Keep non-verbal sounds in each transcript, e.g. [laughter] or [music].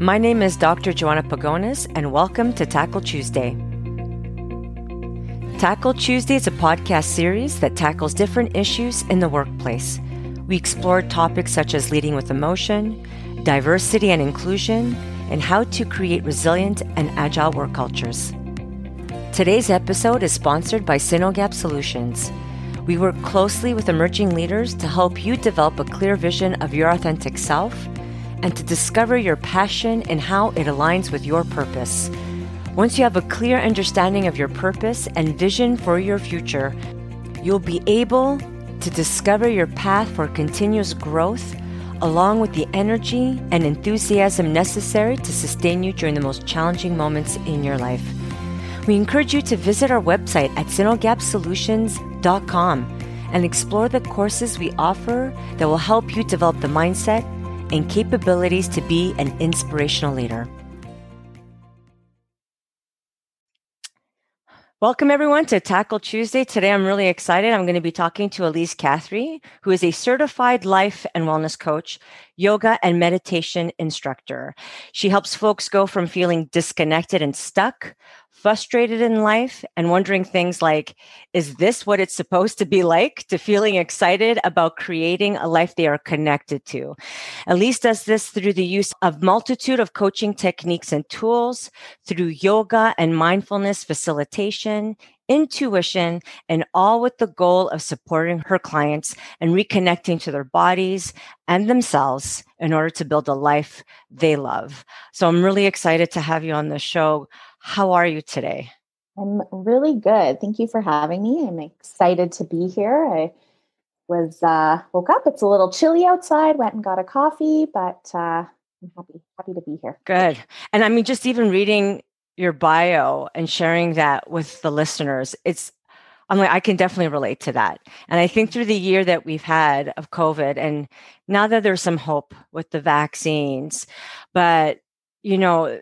My name is Dr. Joanna Pagonis, and welcome to Tackle Tuesday. Tackle Tuesday is a podcast series that tackles different issues in the workplace. We explore topics such as leading with emotion, diversity and inclusion, and how to create resilient and agile work cultures. Today's episode is sponsored by Synogap Solutions. We work closely with emerging leaders to help you develop a clear vision of your authentic self and to discover your passion and how it aligns with your purpose. Once you have a clear understanding of your purpose and vision for your future, you'll be able to discover your path for continuous growth along with the energy and enthusiasm necessary to sustain you during the most challenging moments in your life. We encourage you to visit our website at synogapsolutions.com and explore the courses we offer that will help you develop the mindset and capabilities to be an inspirational leader. Welcome, everyone, to Tackle Tuesday. Today, I'm really excited. I'm going to be talking to Elise Cathy, who is a certified life and wellness coach, yoga, and meditation instructor. She helps folks go from feeling disconnected and stuck frustrated in life and wondering things like, is this what it's supposed to be like? To feeling excited about creating a life they are connected to. Elise does this through the use of multitude of coaching techniques and tools, through yoga and mindfulness facilitation, intuition, and all with the goal of supporting her clients and reconnecting to their bodies and themselves in order to build a life they love. So I'm really excited to have you on the show. How are you today? I'm really good. Thank you for having me. I'm excited to be here. I was uh, woke up. It's a little chilly outside. Went and got a coffee, but uh, I'm happy happy to be here. Good. And I mean, just even reading your bio and sharing that with the listeners, it's I'm like, I can definitely relate to that. And I think through the year that we've had of COVID, and now that there's some hope with the vaccines, but you know,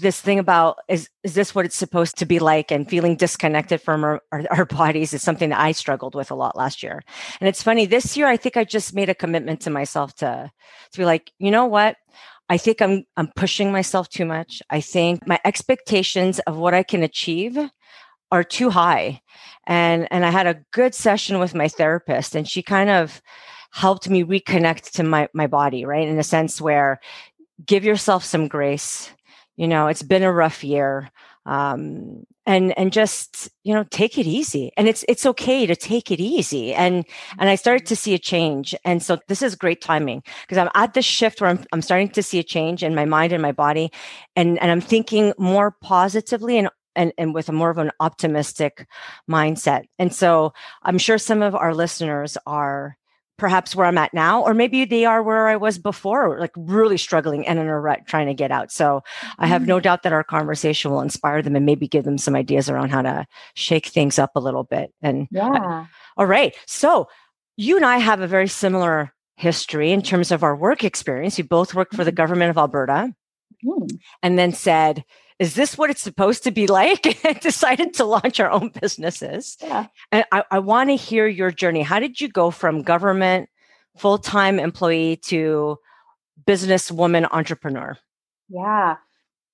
this thing about is is this what it's supposed to be like? And feeling disconnected from our, our, [laughs] our, bodies is something that i struggled with a lot last year. And it's funny this year i think i just made a commitment to myself to to be like you know what? I think i'm i'm pushing myself too much. I think my expectations of what i can achieve are too high. And and i had a good session with my therapist and she kind of helped me reconnect to my my body right? In a sense where give yourself some grace you know it's been a rough year um, and and just you know take it easy and it's it's okay to take it easy and and i started to see a change and so this is great timing because i'm at this shift where I'm, I'm starting to see a change in my mind and my body and and i'm thinking more positively and and, and with a more of an optimistic mindset. And so I'm sure some of our listeners are perhaps where I'm at now, or maybe they are where I was before, like really struggling and in a rut trying to get out. So I have no mm. doubt that our conversation will inspire them and maybe give them some ideas around how to shake things up a little bit. And yeah. I, all right. So you and I have a very similar history in terms of our work experience. You both worked for the mm-hmm. government of Alberta mm. and then said, is this what it's supposed to be like? [laughs] and decided to launch our own businesses. Yeah. And I, I want to hear your journey. How did you go from government full time employee to businesswoman entrepreneur? Yeah.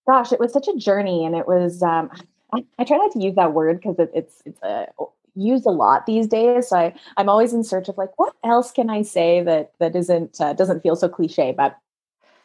Gosh, it was such a journey. And it was, um, I, I try not to use that word because it, it's, it's a, uh, used a lot these days. So I, I'm always in search of like, what else can I say that, that isn't, uh, doesn't feel so cliche, but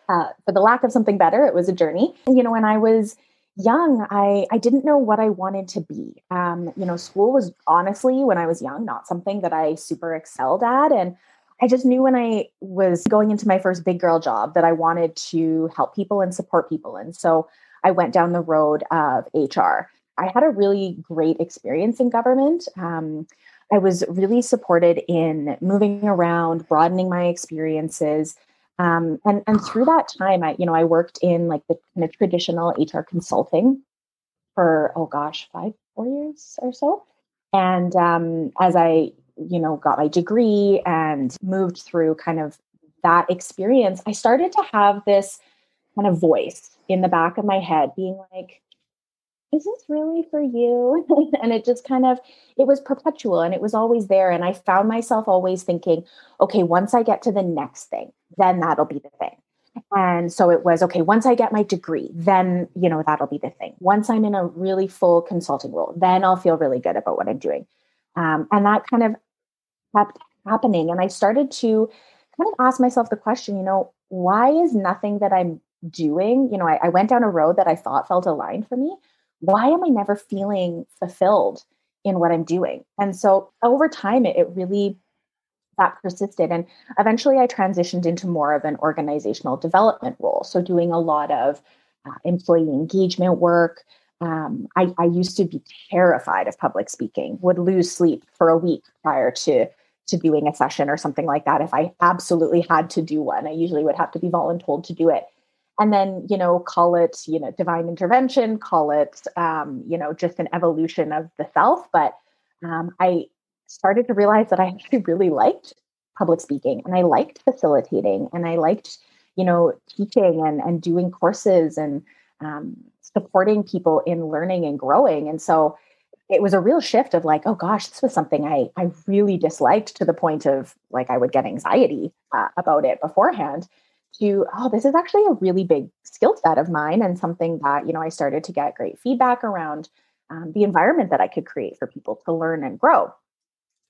uh, for the lack of something better, it was a journey. You know, when I was young, I, I didn't know what I wanted to be. Um, you know, school was honestly, when I was young, not something that I super excelled at. And I just knew when I was going into my first big girl job that I wanted to help people and support people. And so I went down the road of HR. I had a really great experience in government. Um, I was really supported in moving around, broadening my experiences, um, and and through that time, I you know I worked in like the kind of traditional HR consulting for oh gosh five four years or so, and um, as I you know got my degree and moved through kind of that experience, I started to have this kind of voice in the back of my head being like is this really for you [laughs] and it just kind of it was perpetual and it was always there and i found myself always thinking okay once i get to the next thing then that'll be the thing And so it was okay, once I get my degree, then, you know, that'll be the thing. Once I'm in a really full consulting role, then I'll feel really good about what I'm doing. Um, and that kind of kept happening. And I started to kind of ask myself the question, you know, why is nothing that I'm doing, you know, I, I went down a road that I thought felt aligned for me. Why am I never feeling fulfilled in what I'm doing? And so over time, it, it really that persisted. And eventually I transitioned into more of an organizational development role. So doing a lot of uh, employee engagement work. Um, I, I used to be terrified of public speaking, would lose sleep for a week prior to to doing a session or something like that. If I absolutely had to do one, I usually would have to be voluntold to do it. And then, you know, call it, you know, divine intervention, call it, um, you know, just an evolution of the self. But um, I started to realize that I actually really liked public speaking and I liked facilitating and I liked, you know, teaching and, and doing courses and um, supporting people in learning and growing. And so it was a real shift of like, oh gosh, this was something I, I really disliked to the point of like I would get anxiety uh, about it beforehand to, oh, this is actually a really big skill set of mine and something that, you know, I started to get great feedback around um, the environment that I could create for people to learn and grow.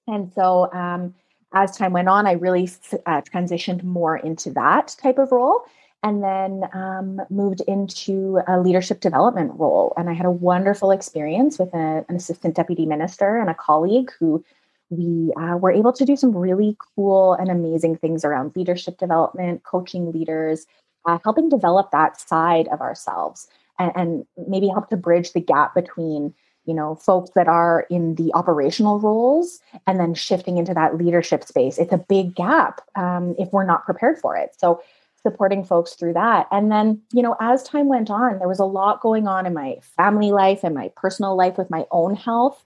And so um, as time went on, I really uh, transitioned more into that type of role and then um, moved into a leadership development role. And I had a wonderful experience with a, an assistant deputy minister and a colleague who we uh, were able to do some really cool and amazing things around leadership development, coaching leaders, uh, helping develop that side of ourselves, and, and maybe help to bridge the gap between you know folks that are in the operational roles and then shifting into that leadership space. It's a big gap um, if we're not prepared for it. So supporting folks through that. And then you know as time went on there was a lot going on in my family life and my personal life with my own health.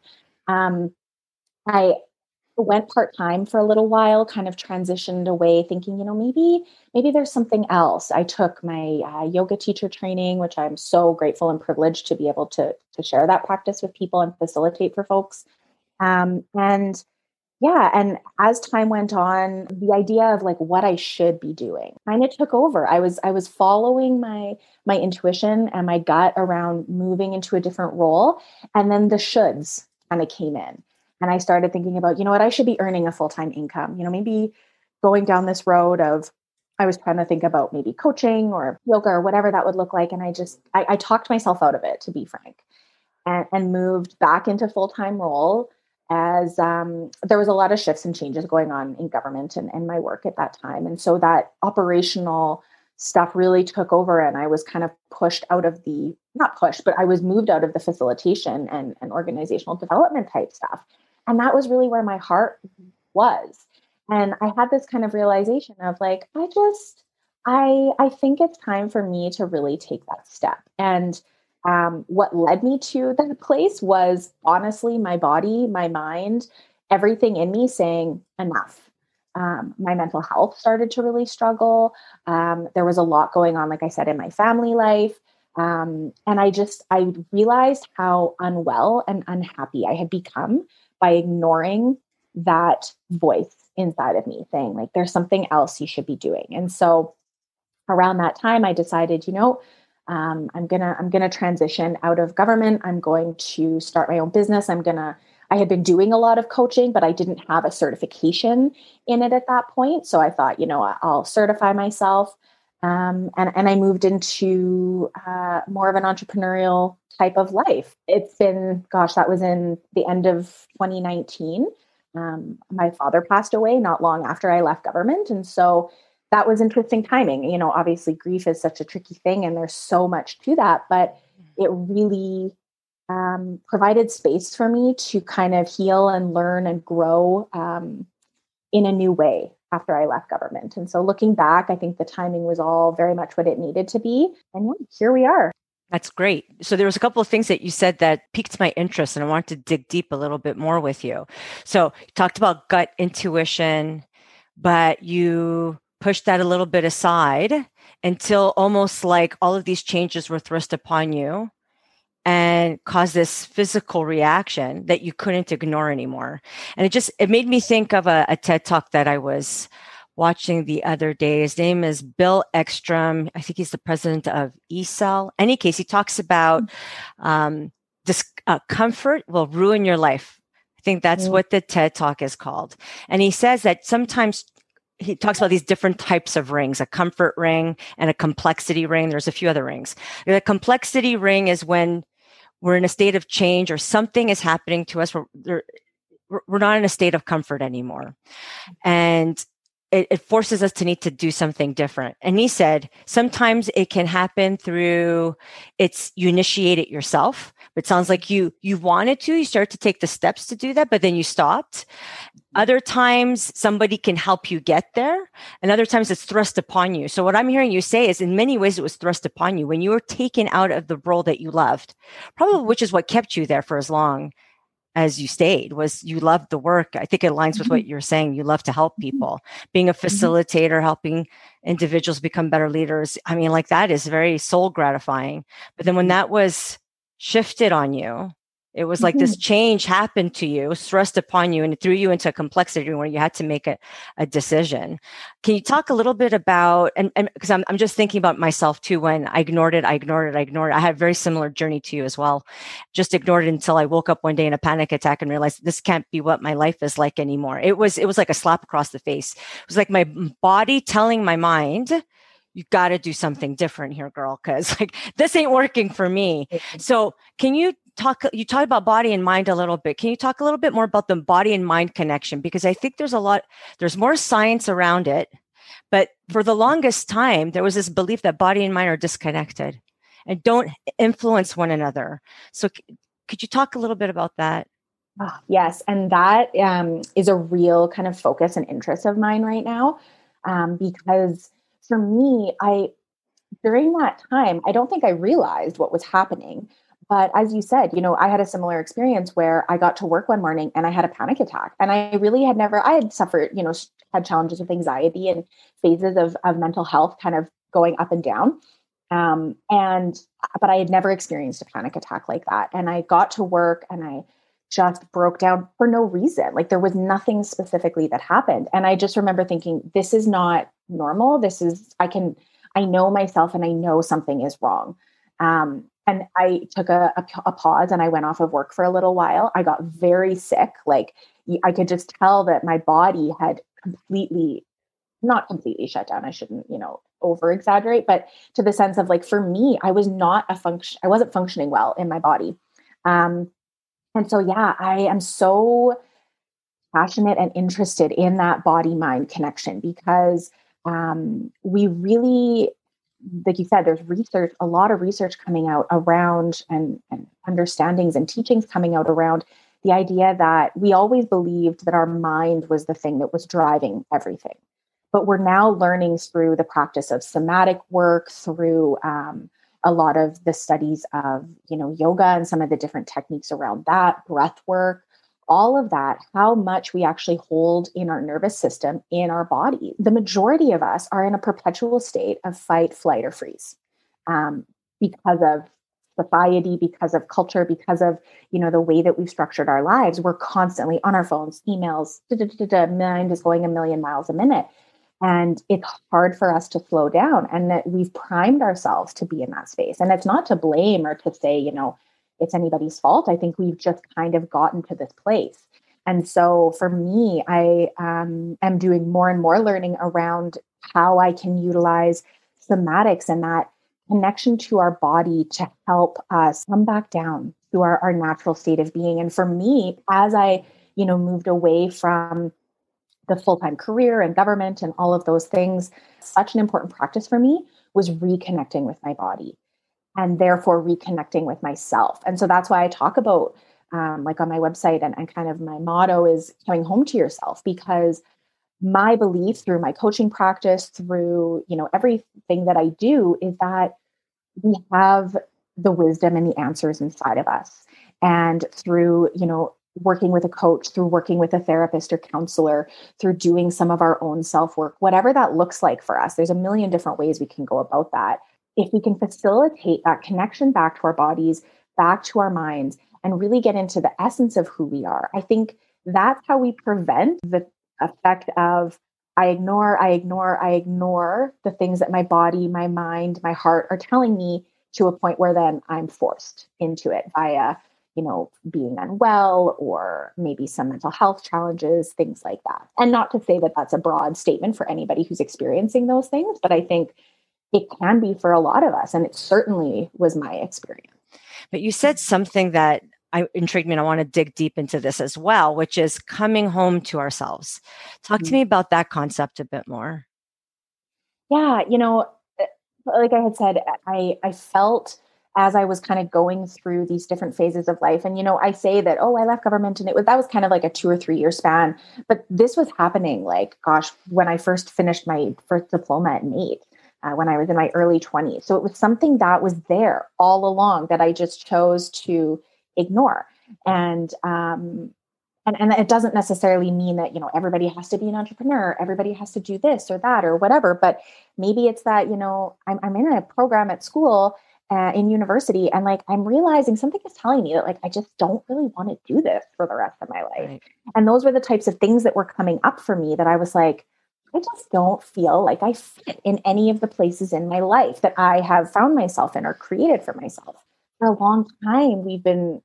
Um, i went part time for a little while, kind of transitioned away, thinking, you know, maybe maybe there's something else. I took my uh, yoga teacher training, which I'm so grateful and privileged to be able to to share that practice with people and facilitate for folks. Um, and yeah, and as time went on, the idea of like what I should be doing kind of took over. I was I was following my my intuition and my gut around moving into a different role, and then the shoulds kind of came in and I started thinking about, you know what, I should be earning a full time income. You know, maybe going down this road of, I was trying to think about maybe coaching or yoga or whatever that would look like. And I just, I, I talked myself out of it, to be frank, and, and moved back into full time role as um, there was a lot of shifts and changes going on in government and, and my work at that time. And so that operational stuff really took over and I was kind of pushed out of the, not pushed, but I was moved out of the facilitation and, and organizational development type stuff and that was really where my heart was. And I had this kind of realization of like, I just, I, I think it's time for me to really take that step. And um, what led me to that place was honestly my body, my mind, everything in me saying enough. Um, my mental health started to really struggle. Um, there was a lot going on, like I said, in my family life. Um, and I just, I realized how unwell and unhappy I had become by ignoring that voice inside of me saying like there's something else you should be doing. And so around that time i decided you know um, i'm gonna i'm gonna transition out of government. I'm going to start my own business. I'm gonna i had been doing a lot of coaching but i didn't have a certification in it at that point. So i thought you know i'll certify myself um, and, and I moved into uh, more of an entrepreneurial type of life. It's been, gosh, that was in the end of 2019. Um, my father passed away not long after I left government. And so that was interesting timing. You know, obviously, grief is such a tricky thing, and there's so much to that, but it really um, provided space for me to kind of heal and learn and grow um, in a new way after I left government. And so looking back, I think the timing was all very much what it needed to be. And here we are. That's great. So there was a couple of things that you said that piqued my interest and I wanted to dig deep a little bit more with you. So you talked about gut intuition, but you pushed that a little bit aside until almost like all of these changes were thrust upon you and caused this physical reaction that you couldn't ignore anymore. And it just it made me think of a, a TED talk that I was watching the other day. His name is Bill Eckstrom. I think he's the president of EcSell. Any case, he talks about um, this uh, comfort will ruin your life. I think that's mm-hmm. what the TED Talk is called. And he says that sometimes he talks about these different types of rings a comfort ring and a complexity ring. There's a few other rings. The complexity ring is when we're in a state of change or something is happening to us we're, we're not in a state of comfort anymore. And it, it, forces us to need to do something different. And he said, sometimes it can happen through it's you initiate it yourself. But it sounds like you you wanted to, you start to take the steps to do that, but then you stopped. Other times somebody can help you get there, and other times it's thrust upon you. So what I'm hearing you say is in many ways it was thrust upon you when you were taken out of the role that you loved, probably which is what kept you there for as long as you stayed was you loved the work. I think it aligns with what mm-hmm. you're saying. You love to help mm-hmm. people. Being a mm-hmm. facilitator, helping individuals become better leaders. I mean, like that is very soul gratifying. But then when that was shifted on you, it was like mm-hmm. this change happened to you, thrust upon you, and it threw you into a complexity where you had to make a, a decision. Can you talk a little bit about, and because I'm, I'm just thinking about myself too, when I ignored it, I ignored it, I ignored it. I had a very similar journey to you as well. Just ignored it until I woke up one day in a panic attack and realized this can't be what my life is like anymore. It was, it was like a slap across the face. It was like my body telling my mind, you got to do something different here girl because [laughs] like this ain't working for me so can you talk you talked about body and mind a little bit. Can you talk a little bit more about the body and mind connection? Because i think there's a lot there's more science around it but for the longest time there was this belief that body and mind are disconnected and don't influence one another. So could you talk a little bit about that? Oh, yes and that um, is a real kind of focus and interest of mine right now um, because for me i during that time i don't think i realized what was happening but as you said, you know, I had a similar experience where I got to work one morning and I had a panic attack. And I really had never, I had suffered, you know, had challenges with anxiety and phases of, of mental health kind of going up and down. Um, and, but I had never experienced a panic attack like that. And I got to work and I just broke down for no reason. Like there was nothing specifically that happened. And I just remember thinking, this is not normal. This is, I can, I know myself and I know something is wrong. Um, and I took a, a, a, pause and I went off of work for a little while. I got very sick. Like I could just tell that my body had completely, not completely shut down. I shouldn't, you know, over exaggerate, but to the sense of like for me, I was not a function. I wasn't functioning well in my body. Um, and so yeah, I am so passionate and interested in that body mind connection because um, we really like you said, there's research, a lot of research coming out around and, and understandings and teachings coming out around the idea that we always believed that our mind was the thing that was driving everything. But we're now learning through the practice of somatic work, through um, a lot of the studies of, you know, yoga and some of the different techniques around that, breath work, all of that, how much we actually hold in our nervous system, in our body. The majority of us are in a perpetual state of fight, flight, or freeze um, because of society because of culture because of you know the way that we've structured our lives. We're constantly on our phones emails da, da, da, mind is going a million miles a minute. And it's hard for us to slow down and that we've primed ourselves to be in that space. And it's not to blame or to say you know it's anybody's fault. I think we've just kind of gotten to this place. And so for me, I um, am doing more and more learning around how I can utilize somatics and that connection to our body to help us come back down to our, our natural state of being. And for me, as I, you know, moved away from the full-time career and government and all of those things, such an important practice for me was reconnecting with my body and therefore reconnecting with myself. And so that's why I talk about, um, like on my website, and, and kind of my motto is coming home to yourself because my belief through my coaching practice, through you know everything that I do, is that we have the wisdom and the answers inside of us, and through you know working with a coach, through working with a therapist or counselor, through doing some of our own self work, whatever that looks like for us. There's a million different ways we can go about that if we can facilitate that connection back to our bodies, back to our minds, and really get into the essence of who we are, I think that's how we prevent the effect of I ignore, I ignore, I ignore the things that my body, my mind, my heart are telling me to a point where then I'm forced into it via, you know, being unwell or maybe some mental health challenges, things like that. And not to say that that's a broad statement for anybody who's experiencing those things, but I think it can be for a lot of us. And it certainly was my experience. But you said something that I intrigued me and I want to dig deep into this as well, which is coming home to ourselves. Talk mm-hmm. to me about that concept a bit more. Yeah, you know, eh, like I had said, I I felt as I was kind of going through these different phases of life. And you know, I say that, oh, I left government and it was that was kind of like a two or three year span. But this was happening like, gosh, when I first finished my first diploma at NAIT. Uh, when I was in my early 20s. So it was something that was there all along that I just chose to ignore. And um, and, and it doesn't necessarily mean that you know everybody has to be an entrepreneur everybody has to do this or that or whatever but maybe it's that you know i'm, I'm in a program at school uh, in university and like i'm realizing something is telling me that like i just don't really want to do this for the rest of my life right. and those were the types of things that were coming up for me that i was like i just don't feel like i fit in any of the places in my life that i have found myself in or created for myself. For a long time we've been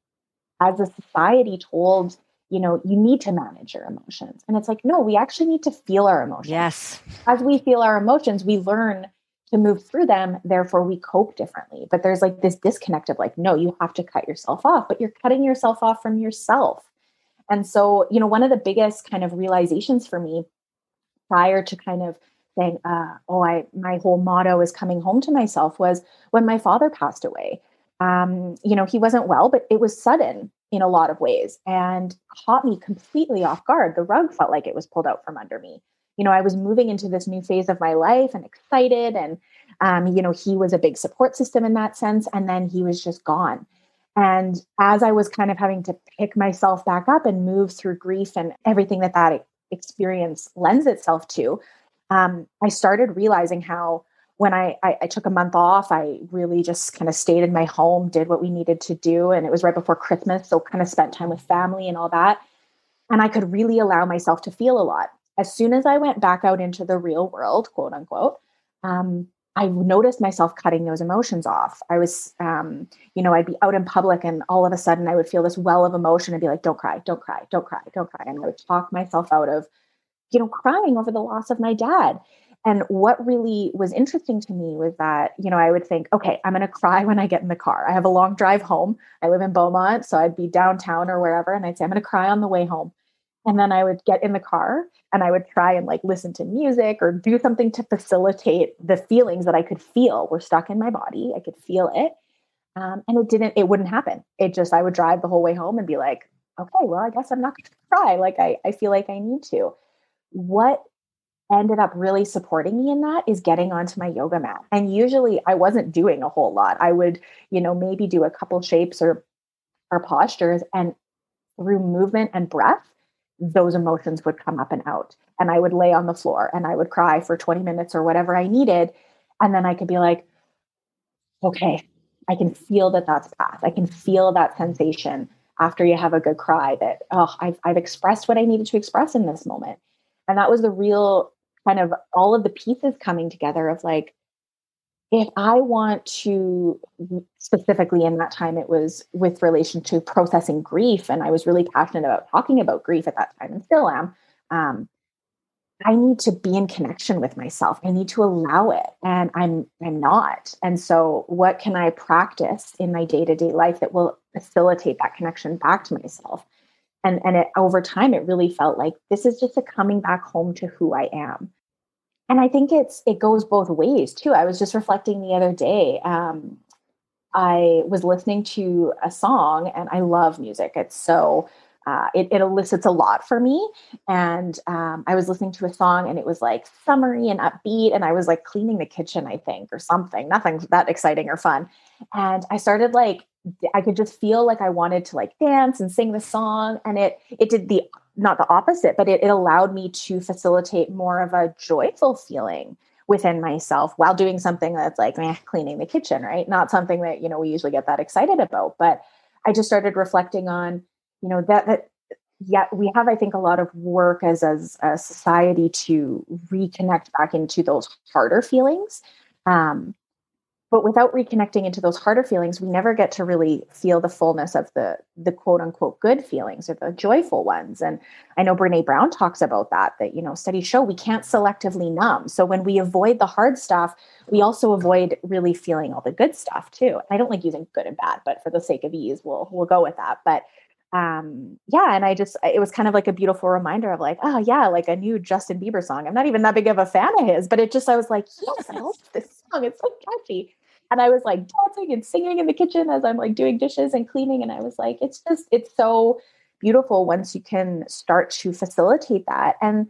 as a society told you know you need to manage your emotions. And it's like no we actually need to feel our emotions. Yes. As we feel our emotions we learn to move through them. Therefore we cope differently. But there's like this disconnect of like no you have to cut yourself off but you're cutting yourself off from yourself. And so you know one of the biggest kind of realizations for me prior to kind of saying uh, oh i my whole motto is coming home to myself was when my father passed away um, you know, he wasn't well, but it was sudden in a lot of ways and caught me completely off guard. The rug felt like it was pulled out from under me. You know, I was moving into this new phase of my life and excited. And, um, you know, he was a big support system in that sense. And then he was just gone. And as I was kind of having to pick myself back up and move through grief and everything that that experience lends itself to, um, I started realizing how when I, I, I took a month off, I really just kind of stayed in my home, did what we needed to do, and it was right before Christmas, so kind of spent time with family and all that. And I could really allow myself to feel a lot. As soon as I went back out into the real world, quote unquote, um, I noticed myself cutting those emotions off. I was, um, you know, I'd be out in public and all of a sudden I would feel this well of emotion and be like, don't cry, don't cry, don't cry, don't cry. And I would talk myself out of, you know, crying over the loss of my dad. And what really was interesting to me was that, you know, I would think, okay, I'm going to cry when I get in the car. I have a long drive home. I live in Beaumont, so I'd be downtown or wherever, and I'd say, I'm going to cry on the way home. And then I would get in the car and I would try and like listen to music or do something to facilitate the feelings that I could feel were stuck in my body. I could feel it. Um, and it didn't, it wouldn't happen. It just, I would drive the whole way home and be like, okay, well, I guess I'm not going [laughs] to cry. Like I, I feel like I need to. What ended up really supporting me in that is getting onto my yoga mat. And usually I wasn't doing a whole lot. I would, you know, maybe do a couple shapes or or postures and through movement and breath, those emotions would come up and out. And I would lay on the floor and I would cry for 20 minutes or whatever I needed. And then I could be like, okay, I can feel that that's passed. I can feel that sensation after you have a good cry that, oh, I've, I've expressed what I needed to express in this moment. And that was the real kind of all of the pieces coming together of like, if I want to specifically in that time, it was with relation to processing grief, and I was really passionate about talking about grief at that time, and still am. Um, I need to be in connection with myself. I need to allow it, and I'm I'm not. And so, what can I practice in my day to day life that will facilitate that connection back to myself? and and it, over time it really felt like this is just a coming back home to who i am and i think it's it goes both ways too. I was just reflecting the other day um, i was listening to a song and i love music. It's so uh, it, it, elicits a lot for me. And um, i was listening to a song and it was like summery and upbeat and i was like cleaning the kitchen i think or something. Nothing that exciting or fun. And i started like I could just feel like I wanted to like dance and sing the song. And it it did the not the opposite, but it, it allowed me to facilitate more of a joyful feeling within myself while doing something that's like cleaning the kitchen, right? Not something that, you know, we usually get that excited about. But I just started reflecting on, you know, that that yeah, we have, I think, a lot of work as, as a society to reconnect back into those harder feelings. Um, but without reconnecting into those harder feelings, we never get to really feel the fullness of the the quote unquote good feelings or the joyful ones. And I know Brene Brown talks about that, that, you know, studies show we can't selectively numb. So when we avoid the hard stuff, we also avoid really feeling all the good stuff too. I don't like using good and bad, but for the sake of ease, we'll we'll go with that. But um yeah and i just it was kind of like a beautiful reminder of like oh yeah like a new justin bieber song i'm not even that big of a fan of his but it just i was like yes i love this song it's so catchy and i was like dancing and singing in the kitchen as i'm like doing dishes and cleaning and i was like it's just it's so beautiful once you can start to facilitate that. And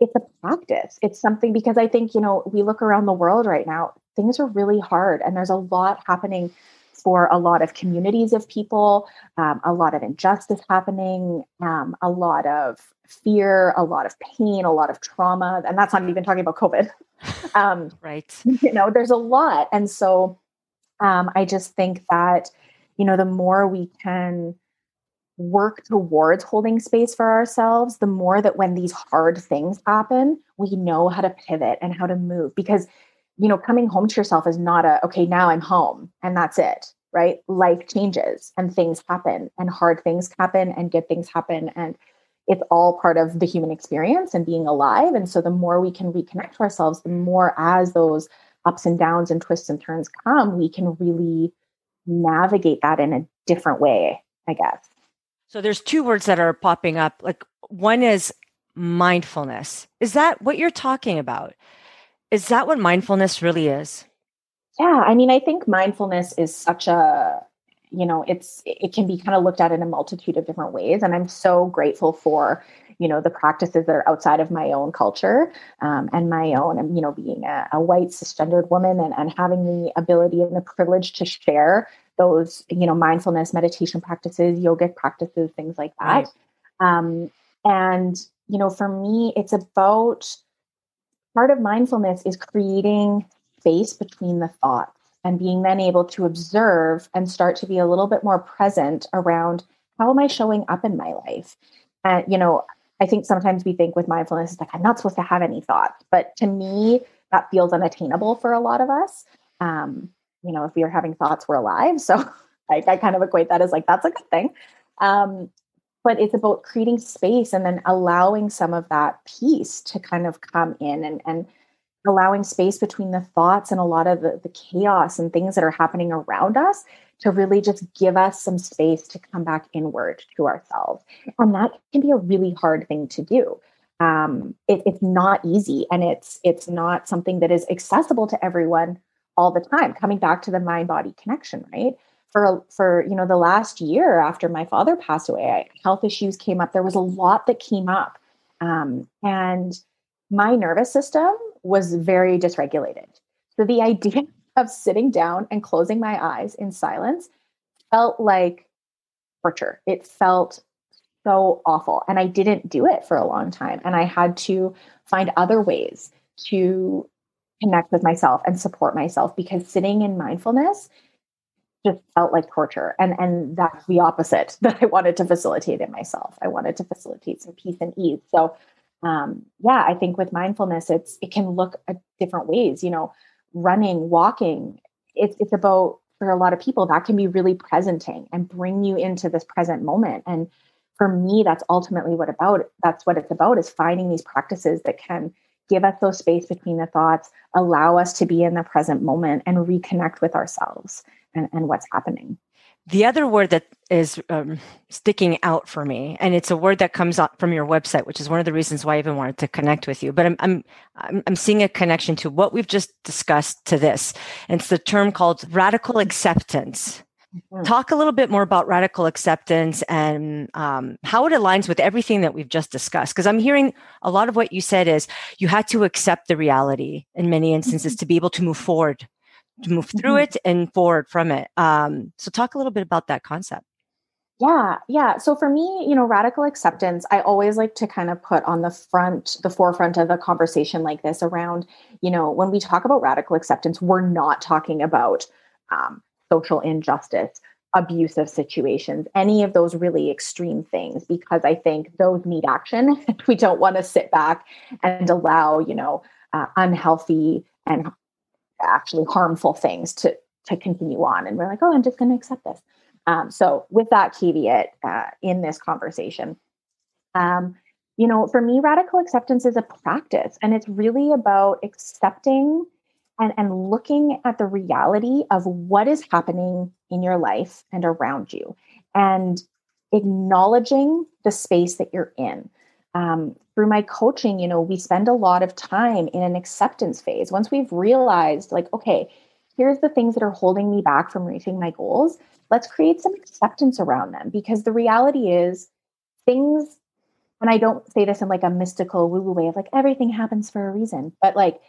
it's a practice. It's something because i think you know we look around the world right now things are really hard and there's a lot happening for a lot of communities of people, um, a lot of injustice happening, um, a lot of fear, a lot of pain, a lot of trauma. And that's not even talking about COVID. [laughs] Um, right. You know, there's a lot. And so um, I just think that, you know, the more we can work towards holding space for ourselves, the more that when these hard things happen, we know how to pivot and how to move. Because you know, coming home to yourself is not a, okay, now I'm home and that's it, right? Life changes and things happen and hard things happen and good things happen. And it's all part of the human experience and being alive. And so the more we can reconnect to ourselves, the more as those ups and downs and twists and turns come, we can really navigate that in a different way, I guess. So there's two words that are popping up. Like one is mindfulness. Is that what you're talking about? Is that what mindfulness really is? Yeah, I mean, I think mindfulness is such a, you know, it's it can be kind of looked at in a multitude of different ways, and I'm so grateful for you know the practices that are outside of my own culture um, and my own and you know being a, a white cisgendered woman and, and having the ability and the privilege to share those you know mindfulness meditation practices yogic practices things like that right. um, and you know for me it's about part of mindfulness is creating space between the thoughts and being then able to observe and start to be a little bit more present around how am I showing up in my life? And, you know, I think sometimes we think with mindfulness, it's like, I'm not supposed to have any thoughts. But to me, that feels unattainable for a lot of us. Um, you know, if we are having thoughts, we're alive. So [laughs] I, I kind of equate that as like, that's a good thing. Um, but it's about creating space and then allowing some of that peace to kind of come in and, and allowing space between the thoughts and a lot of the, the chaos and things that are happening around us to really just give us some space to come back inward to ourselves. And that can be a really hard thing to do. Um, it, it's not easy and it's it's not something that is accessible to everyone all the time. Coming back to the mind body connection, right? for for you know the last year after my father passed away health issues came up there was a lot that came up um, and my nervous system was very dysregulated. So the [laughs] idea of sitting down and closing my eyes in silence felt like torture. It felt so awful and i didn't do it for a long time and i had to find other ways to connect with myself and support myself because sitting in mindfulness just felt like torture and and that's the opposite [laughs] that i wanted to facilitate in myself. I wanted to facilitate some peace and ease. So um, yeah i think with mindfulness it's it can look at different ways you know running walking it's it's about for a lot of people that can be really presenting and bring you into this present moment and for me that's ultimately what about that's what it's about is finding these practices that can give us those space between the thoughts allow us to be in the present moment and reconnect with ourselves and, and what's happening. The other word that is um, sticking out for me, and it's a word that comes up from your website, which is one of the reasons why I even wanted to connect with you. But I'm I'm I'm, I'm seeing a connection to what we've just discussed to this, and it's the term called radical acceptance. Mm-hmm. Talk a little bit more about radical acceptance and um, how it aligns with everything that we've just discussed. Because I'm hearing a lot of what you said is you had to accept the reality in many instances mm-hmm. to be able to move forward to move through mm-hmm. it and forward from it. Um, so, talk a little bit about that concept. Yeah, yeah. So for me, you know, radical acceptance, I always like to kind of put on the front, the forefront of a conversation like this around, you know, when we talk about radical acceptance, we're not talking about um, social injustice, abusive situations, any of those really extreme things, because I think those need action. [laughs] we don't want to sit back and allow, you know, uh, unhealthy and actually harmful things to to continue on. And we're like, oh, I'm just going to accept this. Um, so, with that caveat uh, in this conversation, um, you know, for me, radical acceptance is a practice, and it's really about accepting and, and looking at the reality of what is happening in your life and around you, and acknowledging the space that you're in. Um, through my coaching, you know, we spend a lot of time in an acceptance phase. Once we've realized, like, okay, here's the things that are holding me back from reaching my goals, let's create some acceptance around them because the reality is things and I don't say this in like a mystical woo woo way of like everything happens for a reason, but like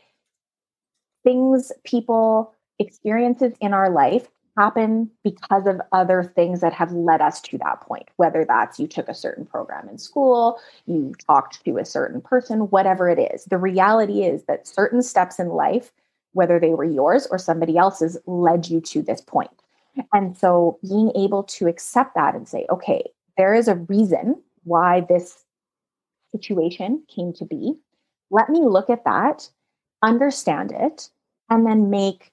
things, people, experiences in our life happen because of other things that have led us to that point, whether that's you took a certain program in school, you talked to a certain person, whatever it is. The reality is that certain steps in life, whether they were yours or somebody else's, led you to this point. And so being able to accept that and say, okay, there is a reason why this situation came to be. Let me look at that, understand it, and then make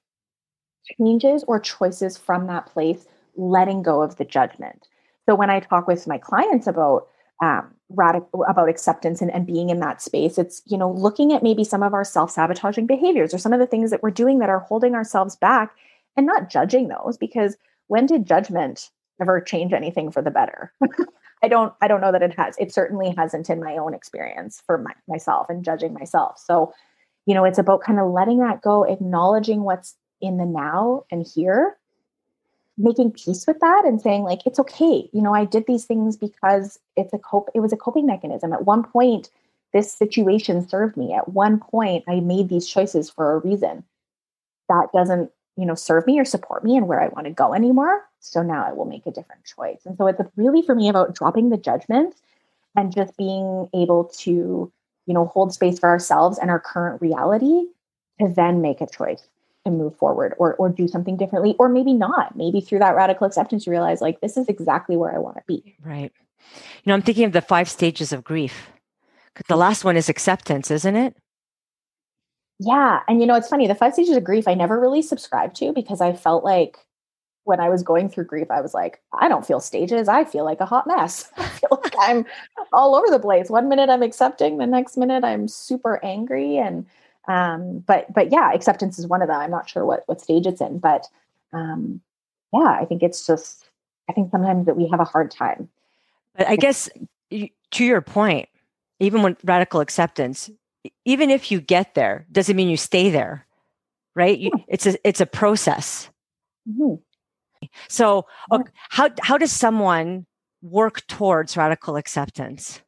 changes or choices from that place, letting go of the judgment. So when I talk with my clients about um, about acceptance and, and being in that space, it's you know looking at maybe some of our self sabotaging behaviors or some of the things that we're doing that are holding ourselves back, and not judging those because when did judgment ever change anything for the better? [laughs] I don't I don't know that it has. It certainly hasn't in my own experience for my, myself and judging myself. So, you know, it's about kind of letting that go, acknowledging what's in the now and here, making peace with that and saying like it's okay. You know, I did these things because it's a cope it was a coping mechanism. At one point this situation served me. At one point I made these choices for a reason. That doesn't you know serve me or support me and where i want to go anymore so now i will make a different choice and so it's really for me about dropping the judgment and just being able to you know hold space for ourselves and our current reality to then make a choice and move forward or or do something differently or maybe not maybe through that radical acceptance you realize like this is exactly where i want to be right you know i'm thinking of the five stages of grief because the mm-hmm. last one is acceptance isn't it yeah. And you know, it's funny, the five stages of grief, I never really subscribed to because I felt like when I was going through grief, I was like, I don't feel stages. I feel like a hot mess. [laughs] I feel like I'm all over the place. One minute I'm accepting, the next minute I'm super angry. And um, but but yeah, acceptance is one of them. I'm not sure what what stage it's in, but um yeah, I think it's just I think sometimes that we have a hard time. But I guess to your point, even when radical acceptance, even if you get there, doesn't mean you stay there, right? You, it's a it's a process. Mm-hmm. So, okay, how how does someone work towards radical acceptance?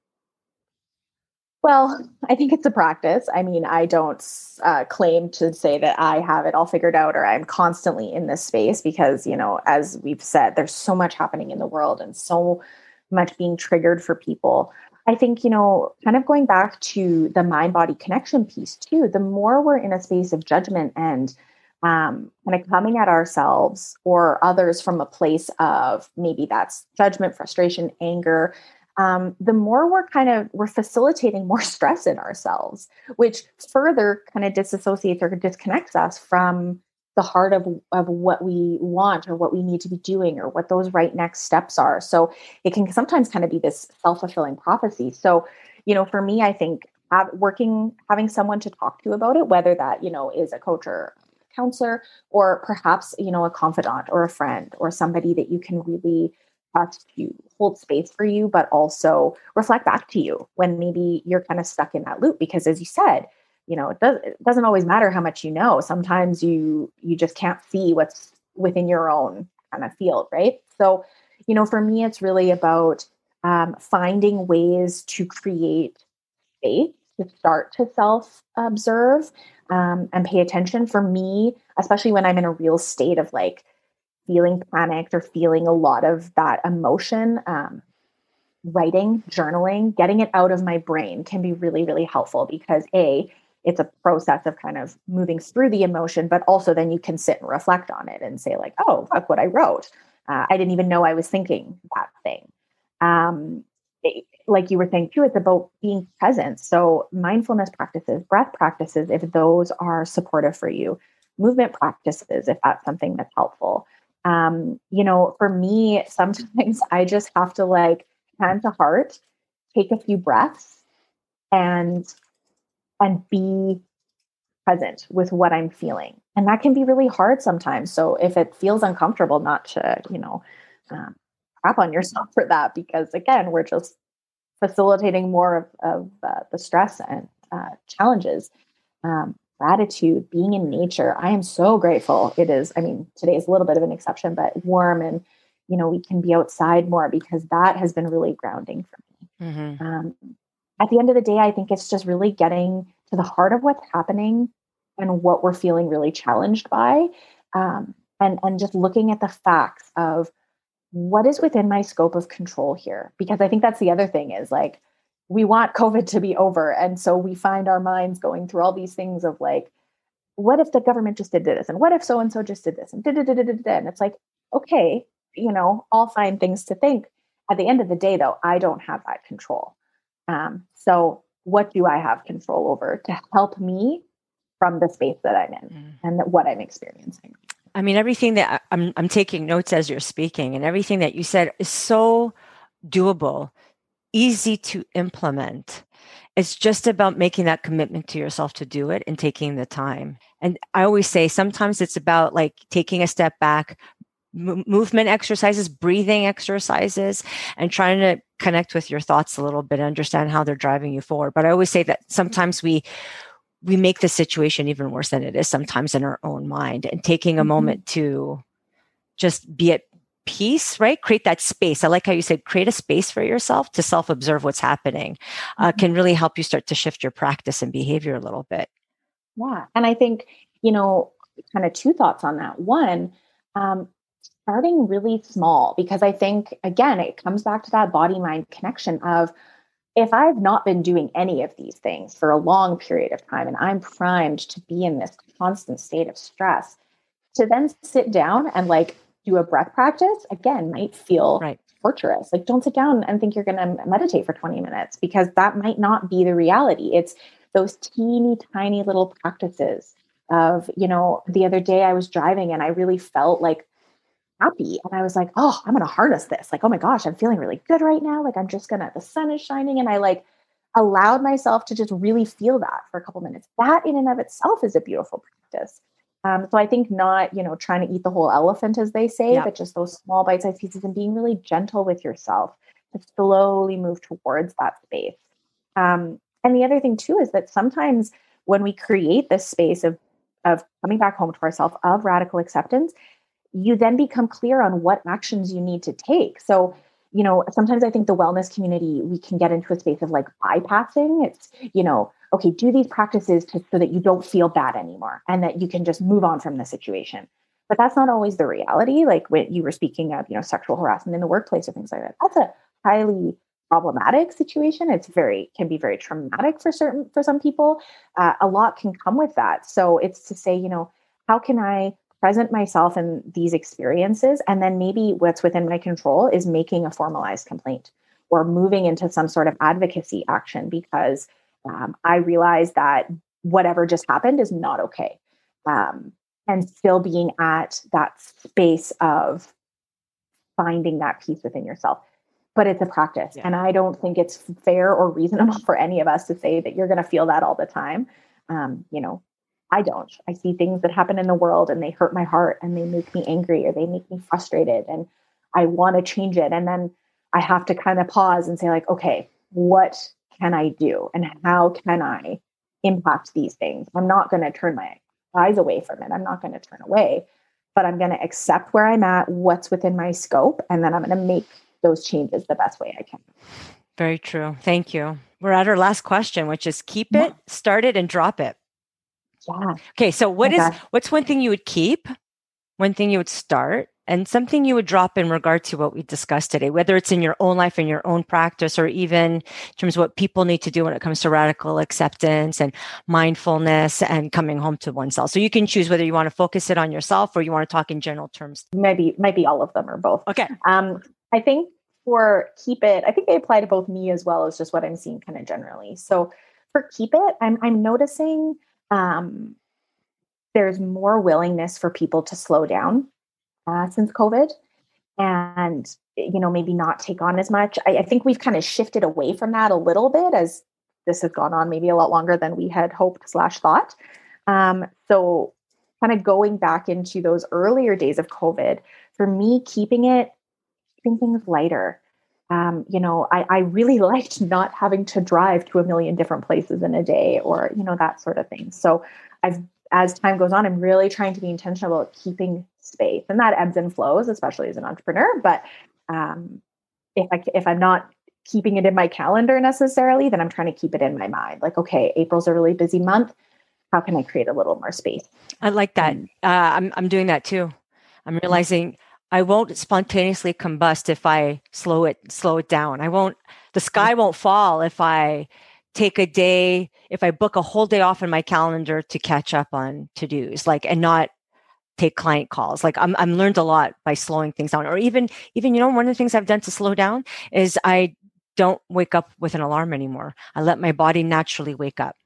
Well, I think it's a practice. I mean, I don't uh, claim to say that I have it all figured out or I'm constantly in this space because, you know, as we've said, there's so much happening in the world and so much being triggered for people. I think, you know, kind of going back to the mind body connection piece too, the more we're in a space of judgment and um, kind of coming at ourselves or others from a place of maybe that's judgment, frustration, anger, um, the more we're kind of we're facilitating more [laughs] stress in ourselves, which further kind of disassociates or disconnects us from the heart of, of what we want or what we need to be doing or what those right next steps are. So it can sometimes kind of be this self fulfilling prophecy. So, you know, for me, I think have, working, having someone to talk to about it, whether that, you know, is a coach or counselor or perhaps, you know, a confidant or a friend or somebody that you can really trust to hold space for you, but also reflect back to you when maybe you're kind of stuck in that loop. Because as you said, you know it, does, it doesn't always matter how much you know sometimes you you just can't see what's within your own kind of field right so you know for me it's really about um, finding ways to create space to start to self observe um, and pay attention for me especially when i'm in a real state of like feeling panicked or feeling a lot of that emotion um, writing journaling getting it out of my brain can be really really helpful because a it's a process of kind of moving through the emotion, but also then you can sit and reflect on it and say, like, oh, look what I wrote. Uh, I didn't even know I was thinking that thing. Um, it, like you were saying too, it's about being present. So mindfulness practices, breath practices, if those are supportive for you, movement practices, if that's something that's helpful. Um, you know, for me, sometimes [laughs] I just have to like hand to heart, take a few breaths and and be present with what I'm feeling. And that can be really hard sometimes. So if it feels uncomfortable, not to, you know, um, crap on yourself [laughs] for that, because again, we're just facilitating more of, of uh, the stress and uh, challenges. Um, gratitude, being in nature. I am so grateful. It is, I mean, today is a little bit of an exception, but warm and, you know, we can be outside more because that has been really grounding for me. Mm-hmm. Um, at the end of the day, I think it's just really getting to the heart of what's happening and what we're feeling really challenged by. Um, and, and just looking at the facts of what is within my scope of control here. Because I think that's the other thing is like, we want COVID to be over. And so we find our minds going through all these things of like, what if the government just did this? And what if so and so just did this? And, and it's like, okay, you know, all fine things to think. At the end of the day, though, I don't have that control. Um, so, what do I have control over to help me from the space that I'm in mm. and what I'm experiencing? I mean, everything that I'm, I'm taking notes as you're speaking, and everything that you said is so doable, easy to implement. It's just about making that commitment to yourself to do it and taking the time. And I always say sometimes it's about like taking a step back, movement exercises, breathing exercises, and trying to connect with your thoughts a little bit, understand how they're driving you forward. But I always say that sometimes we we make the situation even worse than it is sometimes in our own mind and taking a mm-hmm. moment to just be at peace right? Create that space. I like how you said create a space for yourself to self observe what's happening uh, mm-hmm. can really help you start to shift your practice and behavior a little bit. Yeah and i think you know kind of two thoughts on that. One um, starting really small because I think, again, it comes back to that body mind connection of if I've not been doing any of these things for a long period of time and I'm primed to be in this constant state of stress, to then sit down and like do a breath practice again might feel right. torturous. Like, don't sit down and think you're going to meditate for 20 minutes because that might not be the reality. It's those teeny tiny little practices of, you know, the other day I was driving and I really felt like happy. And I was like, oh, I'm going to harness this. Like, oh my gosh, I'm feeling really good right now. Like, I'm just going to, the sun is shining. And I like allowed myself to just really feel that for a couple minutes. That in and of itself is a beautiful practice. Um, so I think not, you know, trying to eat the whole elephant, as they say, yeah. but just those small bite-sized pieces and being really gentle with yourself to slowly move towards that space. Um, and the other thing too is that sometimes when we create this space of of coming back home to ourselves of radical acceptance, you then become clear on what actions you need to take. So, you know, sometimes I think the wellness community, we can get into a space of like bypassing. It's, you know, okay, do these practices to, so that you don't feel bad anymore and that you can just move on from the situation. But that's not always the reality. Like when you were speaking of, you know, sexual harassment in the workplace or things like that, that's a highly problematic situation. It's very can be very traumatic for certain for some people. Uh, a lot can come with that. So it's to say, you know, how can I present myself in these experiences and then maybe what's within my control is making a formalized complaint or moving into some sort of advocacy action because um, i realize that whatever just happened is not okay um, and still being at that space of finding that peace within yourself but it's a practice yeah. and i don't think it's fair or reasonable [laughs] for any of us to say that you're going to feel that all the time um, you know I don't. I see things that happen in the world and they hurt my heart and they make me angry or they make me frustrated and I want to change it. And then I have to kind of pause and say, like, okay, what can I do? And how can I impact these things? I'm not going to turn my eyes away from it. I'm not going to turn away, but I'm going to accept where I'm at, what's within my scope, and then I'm going to make those changes the best way I can. Very true. Thank you. We're at our last question, which is keep it, start it, and drop it. Yeah. Okay. So what okay. is what's one thing you would keep, one thing you would start, and something you would drop in regard to what we discussed today, whether it's in your own life, in your own practice, or even in terms of what people need to do when it comes to radical acceptance and mindfulness and coming home to oneself. So you can choose whether you want to focus it on yourself or you want to talk in general terms. Maybe, maybe all of them or both. Okay. Um, I think for keep it, I think they apply to both me as well as just what I'm seeing kind of generally. So for keep it, I'm I'm noticing um, there's more willingness for people to slow down uh, since COVID, and you know maybe not take on as much. I, I think we've kind of shifted away from that a little bit as this has gone on maybe a lot longer than we had hoped slash thought. Um, so kind of going back into those earlier days of COVID, for me, keeping it, keeping things lighter, um, you know, I, I really [laughs] liked not having to drive to a million different places in a day or, you know, that sort of thing. So I've, as time goes on, I'm really trying to be intentional about keeping space and that ebbs and flows, especially as an entrepreneur. But um, if I, if I'm not keeping it in my calendar necessarily, then I'm trying to keep it in my mind. Like, okay, April's a really busy month. How can I create a little more space? I like that. Uh, I'm, I'm doing that too. I'm realizing I won't spontaneously combust if I slow it slow it down. I won't the sky won't fall if I take a day if I book a whole day off in my calendar to catch up on to-dos like and not take client calls. Like I'm I'm learned a lot by slowing things down or even even you know one of the things I've done to slow down is I don't wake up with an alarm anymore. I let my body naturally wake up.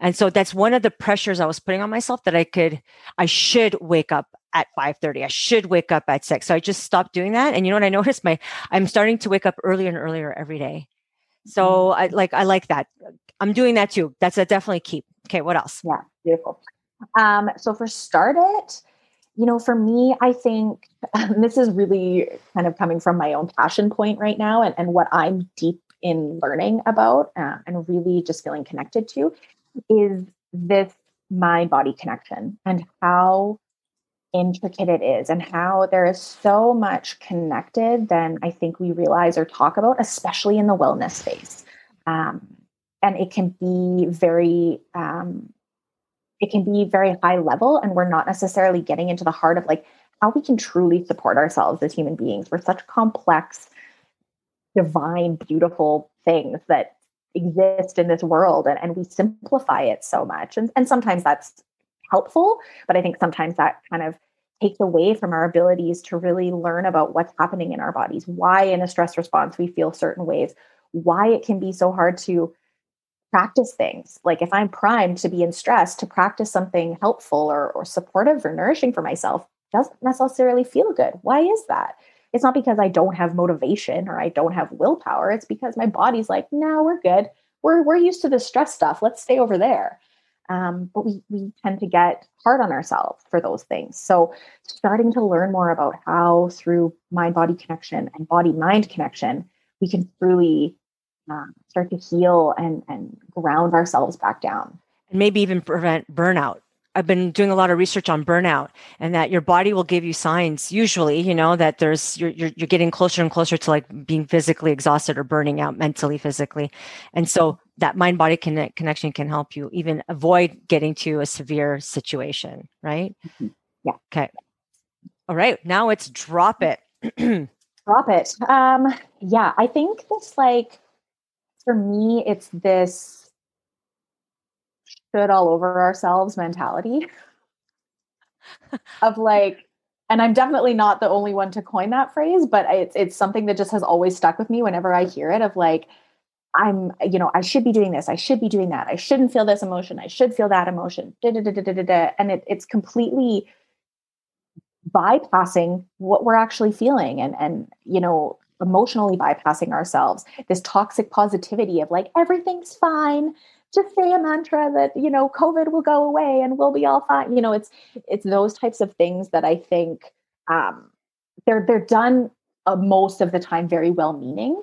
And so that's one of the pressures I was putting on myself that I could, I should wake up at 5.30 i should wake up at 6 so i just stopped doing that. And you know what i noticed? My i'm starting to wake up earlier and earlier every day. So mm-hmm. i like i like that. I'm doing that too. That's a definitely keep okay what else? Yeah beautiful. Um so for start it you know for me i think [laughs] this is really kind of coming from my own passion point right now and, and what i'm deep in learning about uh, and really just feeling connected to is this mind body connection and how intricate it is and how there is so much connected than I think we realize or talk about, especially in the wellness space. Um, and it can be very, um, it can be very high level, and we're not necessarily getting into the heart of like how we can truly support ourselves as human beings. We're such complex, divine, beautiful things that exist in this world, and, and we simplify it so much. And, and sometimes that's helpful, but I think sometimes that kind of takes away from our abilities to really learn about what's happening in our bodies, why in a stress response we feel certain ways, why it can be so hard to practice things. Like if I'm primed to be in stress, to practice something helpful or, or supportive or nourishing for myself doesn't necessarily feel good. Why is that? It's not because I don't have motivation or I don't have willpower. It's because my body's like, no, we're good. We're, we're used to the stress stuff. Let's stay over there. Um, but we, we tend to get hard on ourselves for those things. So, starting to learn more about how, through mind body connection and body mind connection, we can truly um, start to heal and, and ground ourselves back down. And maybe even prevent burnout I've been doing a lot of research on burnout and that your body will give you signs usually, you know, that there's you're, you're, you're getting closer and closer to like being physically exhausted or burning out mentally, physically. And so that mind body connect, connection can help you even avoid getting to a severe situation, right? Mm-hmm. Yeah. Okay. All right. Now it's drop it. [clears throat] drop it. Um, yeah, I think this like for me, it's this should all over ourselves mentality of like and I'm definitely not the only one to coin that phrase, but it's it's something that just has always stuck with me whenever I hear it of like I'm you know I should be doing this I should be doing that I shouldn't feel this emotion I should feel that emotion da, da, da, da, da, da. and it, it's completely bypassing what we're actually feeling and and you know emotionally bypassing ourselves this toxic positivity of like everything's fine just say a mantra that you know covid will go away and we'll be all fine. You know it's it's those types of things that i think um they're they're done uh, most of the time very well meaning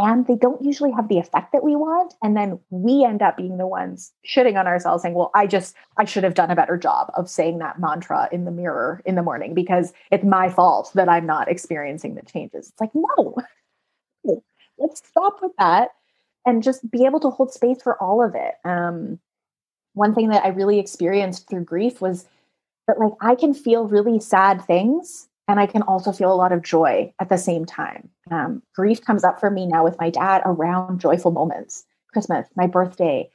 and they don't usually have the effect that we want and then we end up being the ones shitting on ourselves saying well i just i should have done a better job of saying that mantra in the mirror in the morning because it's my fault that i'm not experiencing the changes it's like no [laughs] let's stop with that and just be able to hold space for all of it. Um, one thing that I really experienced through grief was that like I can feel really sad things and I can also feel a lot of joy at the same time. Um, grief comes up for me now with my dad around joyful moments, Christmas, my birthday,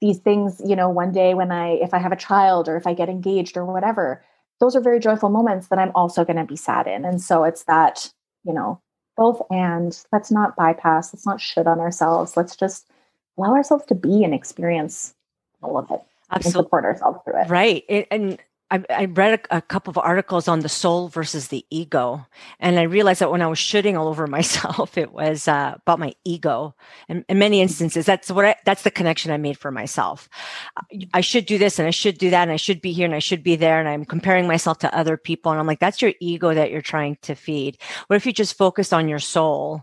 these things, you know, one day when I, if I have a child or if I get engaged or whatever, those are very joyful moments that I'm also going to be sad in. And so it's that, you know, both and let's not bypass, let's not shit on ourselves. Let's just allow ourselves to be and experience all of it Absolutely. and support ourselves through it. Right. It, and I, read a, a, couple of articles on the soul versus the ego, and I realized that when I was shooting all over [laughs] myself, it was uh, about my ego. And in many instances, that's what I, that's the connection I made for myself. I should do this, and I should do that, and I should be here, and I should be there, and I'm comparing myself to other people, and I'm like, that's your ego that you're trying to feed. What if you just focus on your soul?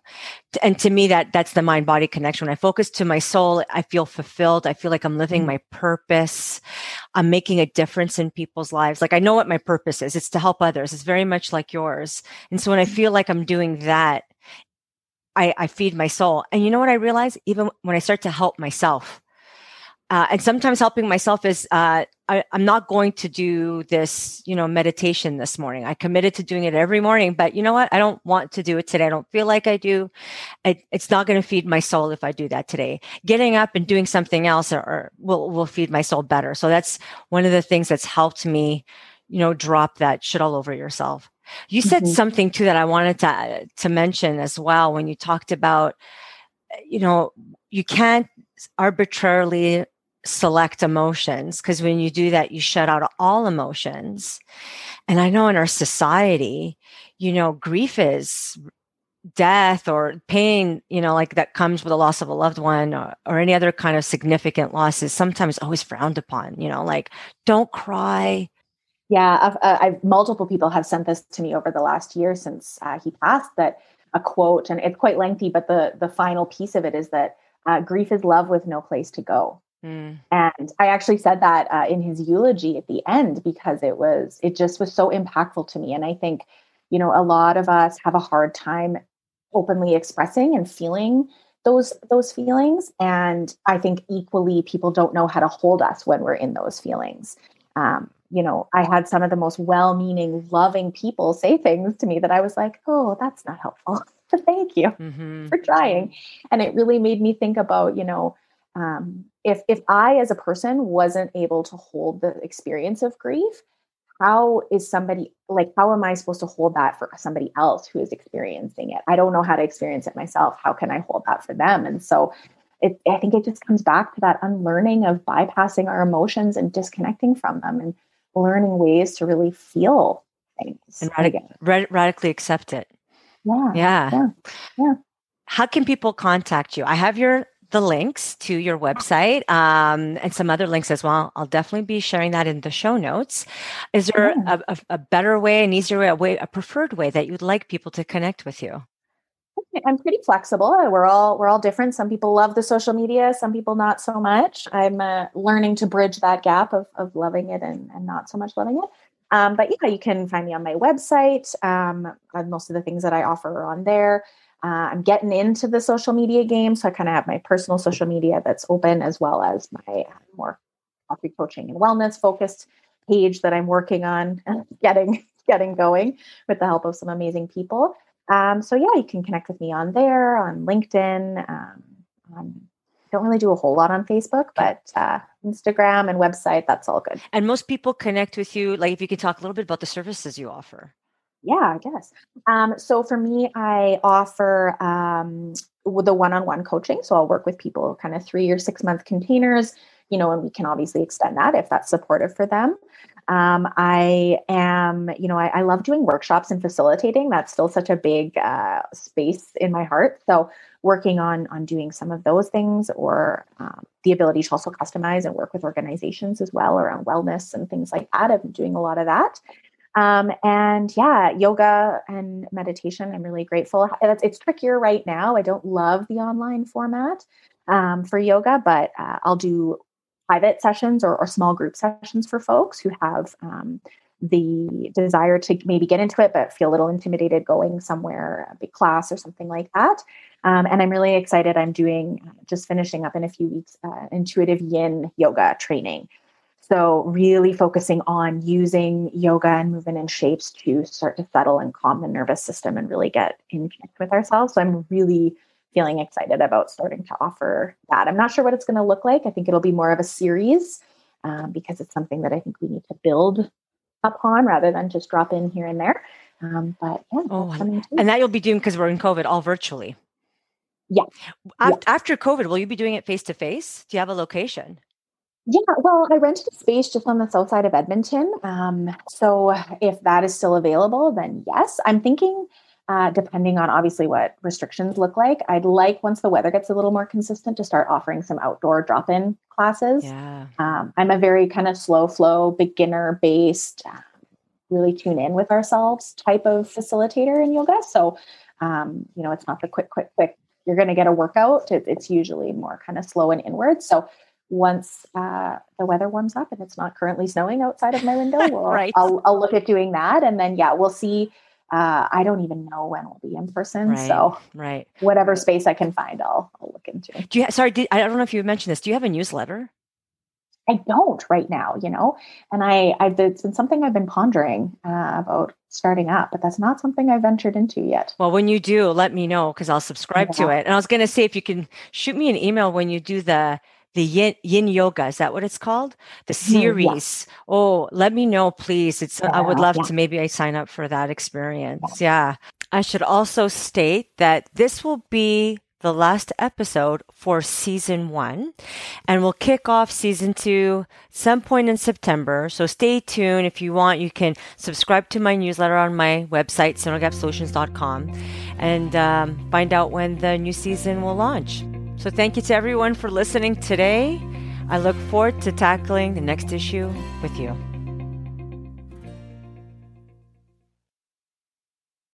And to me, that that's the mind body connection. When I focus to my soul, I feel fulfilled. I feel like I'm living my purpose. I'm making a difference in people's lives. Like I know what my purpose is. It's to help others. It's very much like yours. And so when I feel like I'm doing that, I, I feed my soul. And you know what I realize? Even when I start to help myself, uh, and sometimes helping myself is uh, I, am not going to do this, you know, meditation this morning. I committed to doing it every morning, but you know what? I don't want to do it today. I don't feel like I do. It, it's not going to feed my soul if I do that today. Getting up and doing something else or, or will will feed my soul better. So that's one of the things that's helped me, you know, drop that shit all over yourself. You said mm-hmm. something too that I wanted to to mention as well when you talked about, you know, you can't arbitrarily select emotions because when you do that, you shut out all emotions. And I know in our society, you know, grief is death or pain, you know, like that comes with the loss of a loved one or, or any other kind of significant loss is sometimes always frowned upon, you know, like don't cry. Yeah, I've, uh, I've, multiple people have sent this to me over the last year since uh, he passed. That a quote, and it's quite lengthy, but the the final piece of it is that uh, grief is love with no place to go. Mm. And I actually said that uh, in his eulogy at the end because it was, it just was so impactful to me. And I think, you know, a lot of us have a hard time openly expressing and feeling those those feelings and i think equally people don't know how to hold us when we're in those feelings um, you know i had some of the most well-meaning loving people say things to me that i was like oh that's not helpful [laughs] thank you mm-hmm. for trying and it really made me think about you know um, if if i as a person wasn't able to hold the experience of grief how is somebody like how am i supposed to hold that for somebody else who is experiencing it? I don't know how to experience it myself. How can i hold that for them? And so it, i think it just comes back to that unlearning of bypassing our emotions and disconnecting from them and learning ways to really feel things and radic- radically accept it. Yeah, yeah. yeah yeah. How can people contact you? I have your the links to your website um, and some other links as well. I'll definitely be sharing that in the show notes. Is there a, a, a, better way, an easier way, a way, a preferred way that you'd like people to connect with you? I'm pretty flexible. We're all we're all different. Some people love the social media, some people not so much. I'm uh, learning to bridge that gap of of loving it and, and not so much loving it. Um, but yeah, you can find me on my website. Um, most of the things that I offer are on there. Uh, I'm getting into the social media game, so I kind of have my personal social media that's open as well as my uh, more coffee coaching and wellness focused page that I'm working on [laughs] getting getting going with the help of some amazing people. Um, so yeah, you can connect with me on there on LinkedIn. Um, on, don't really do a whole lot on Facebook, but uh, Instagram and website, that's all good. And most people connect with you. Like, if you could talk a little bit about the services you offer. Yeah, I guess. Um, so for me, I offer um, the one-on-one coaching. So I'll work with people kind of three or six month containers, you know, and we can obviously extend that if that's supportive for them. Um, I am, you know, I, I, love doing workshops and facilitating. That's still such a big uh, space in my heart. So working on on doing some of those things, or um, the ability to also customize and work with organizations as well around wellness and things like that. I've been doing a lot of that. Um, and yeah, yoga and meditation, I'm really grateful. It's, it's, trickier right now. I don't love the online format um, for yoga, but uh, I'll do private sessions or, or, small group sessions for folks who have um, the desire to maybe get into it, but feel a little intimidated going somewhere, a big class or something like that. Um, and I'm really excited. I'm doing uh, just finishing up in a few weeks uh, intuitive yin yoga training. So, really focusing on using yoga and movement and shapes to start to settle and calm the nervous system and really get in connect with ourselves. So, I'm really feeling excited about starting to offer that. I'm not sure what it's going to look like. I think it'll be more of a series um, because it's something that I think we need to build upon rather than just drop in here and there. Um, but yeah, oh, and that you'll be doing because we're in COVID all virtually. Yeah. After, yeah. after COVID, will you be doing it face to face? Do you have a location? Yeah, well, I rented a space just on the south side of Edmonton. Um, so if that is still available, then yes. I'm thinking, uh, depending on obviously what restrictions look like, I'd like once the weather gets a little more consistent to start offering some outdoor drop in classes. Yeah. Um, I'm a very kind of slow flow, beginner based, uh, really tune in with ourselves type of facilitator in yoga. So, um, you know, it's not the quick, quick, quick, you're going to get a workout. It, it's usually more kind of slow and inward. So, once uh, the weather warms up and it's not currently snowing outside of my window, [laughs] we'll, right. I'll, I'll look at doing that. And then, yeah, we'll see. Uh, I don't even know when we'll be in person. Right, so, right, whatever space I can find, I'll, I'll look into. Do you? Sorry, did, I don't know if you mentioned this. Do you have a newsletter? I don't right now, you know, and I, I've it's been something I've been pondering uh, about starting up, but that's not something I've ventured into yet. Well, when you do, let me know because I'll subscribe yeah. to it. And I was going to say if you can shoot me an email when you do the the yin, yin yoga is that what it's called the series yeah. oh let me know please it's yeah, i would love yeah. to maybe i sign up for that experience yeah i should also state that this will be the last episode for season one. And we'll kick off season two some point in September. So stay tuned. If you want, you can subscribe to my newsletter on my website, sonorgapsolutions.com, and um, find out when the new season will launch. So thank you to everyone for listening today. I look forward to tackling the next issue with you.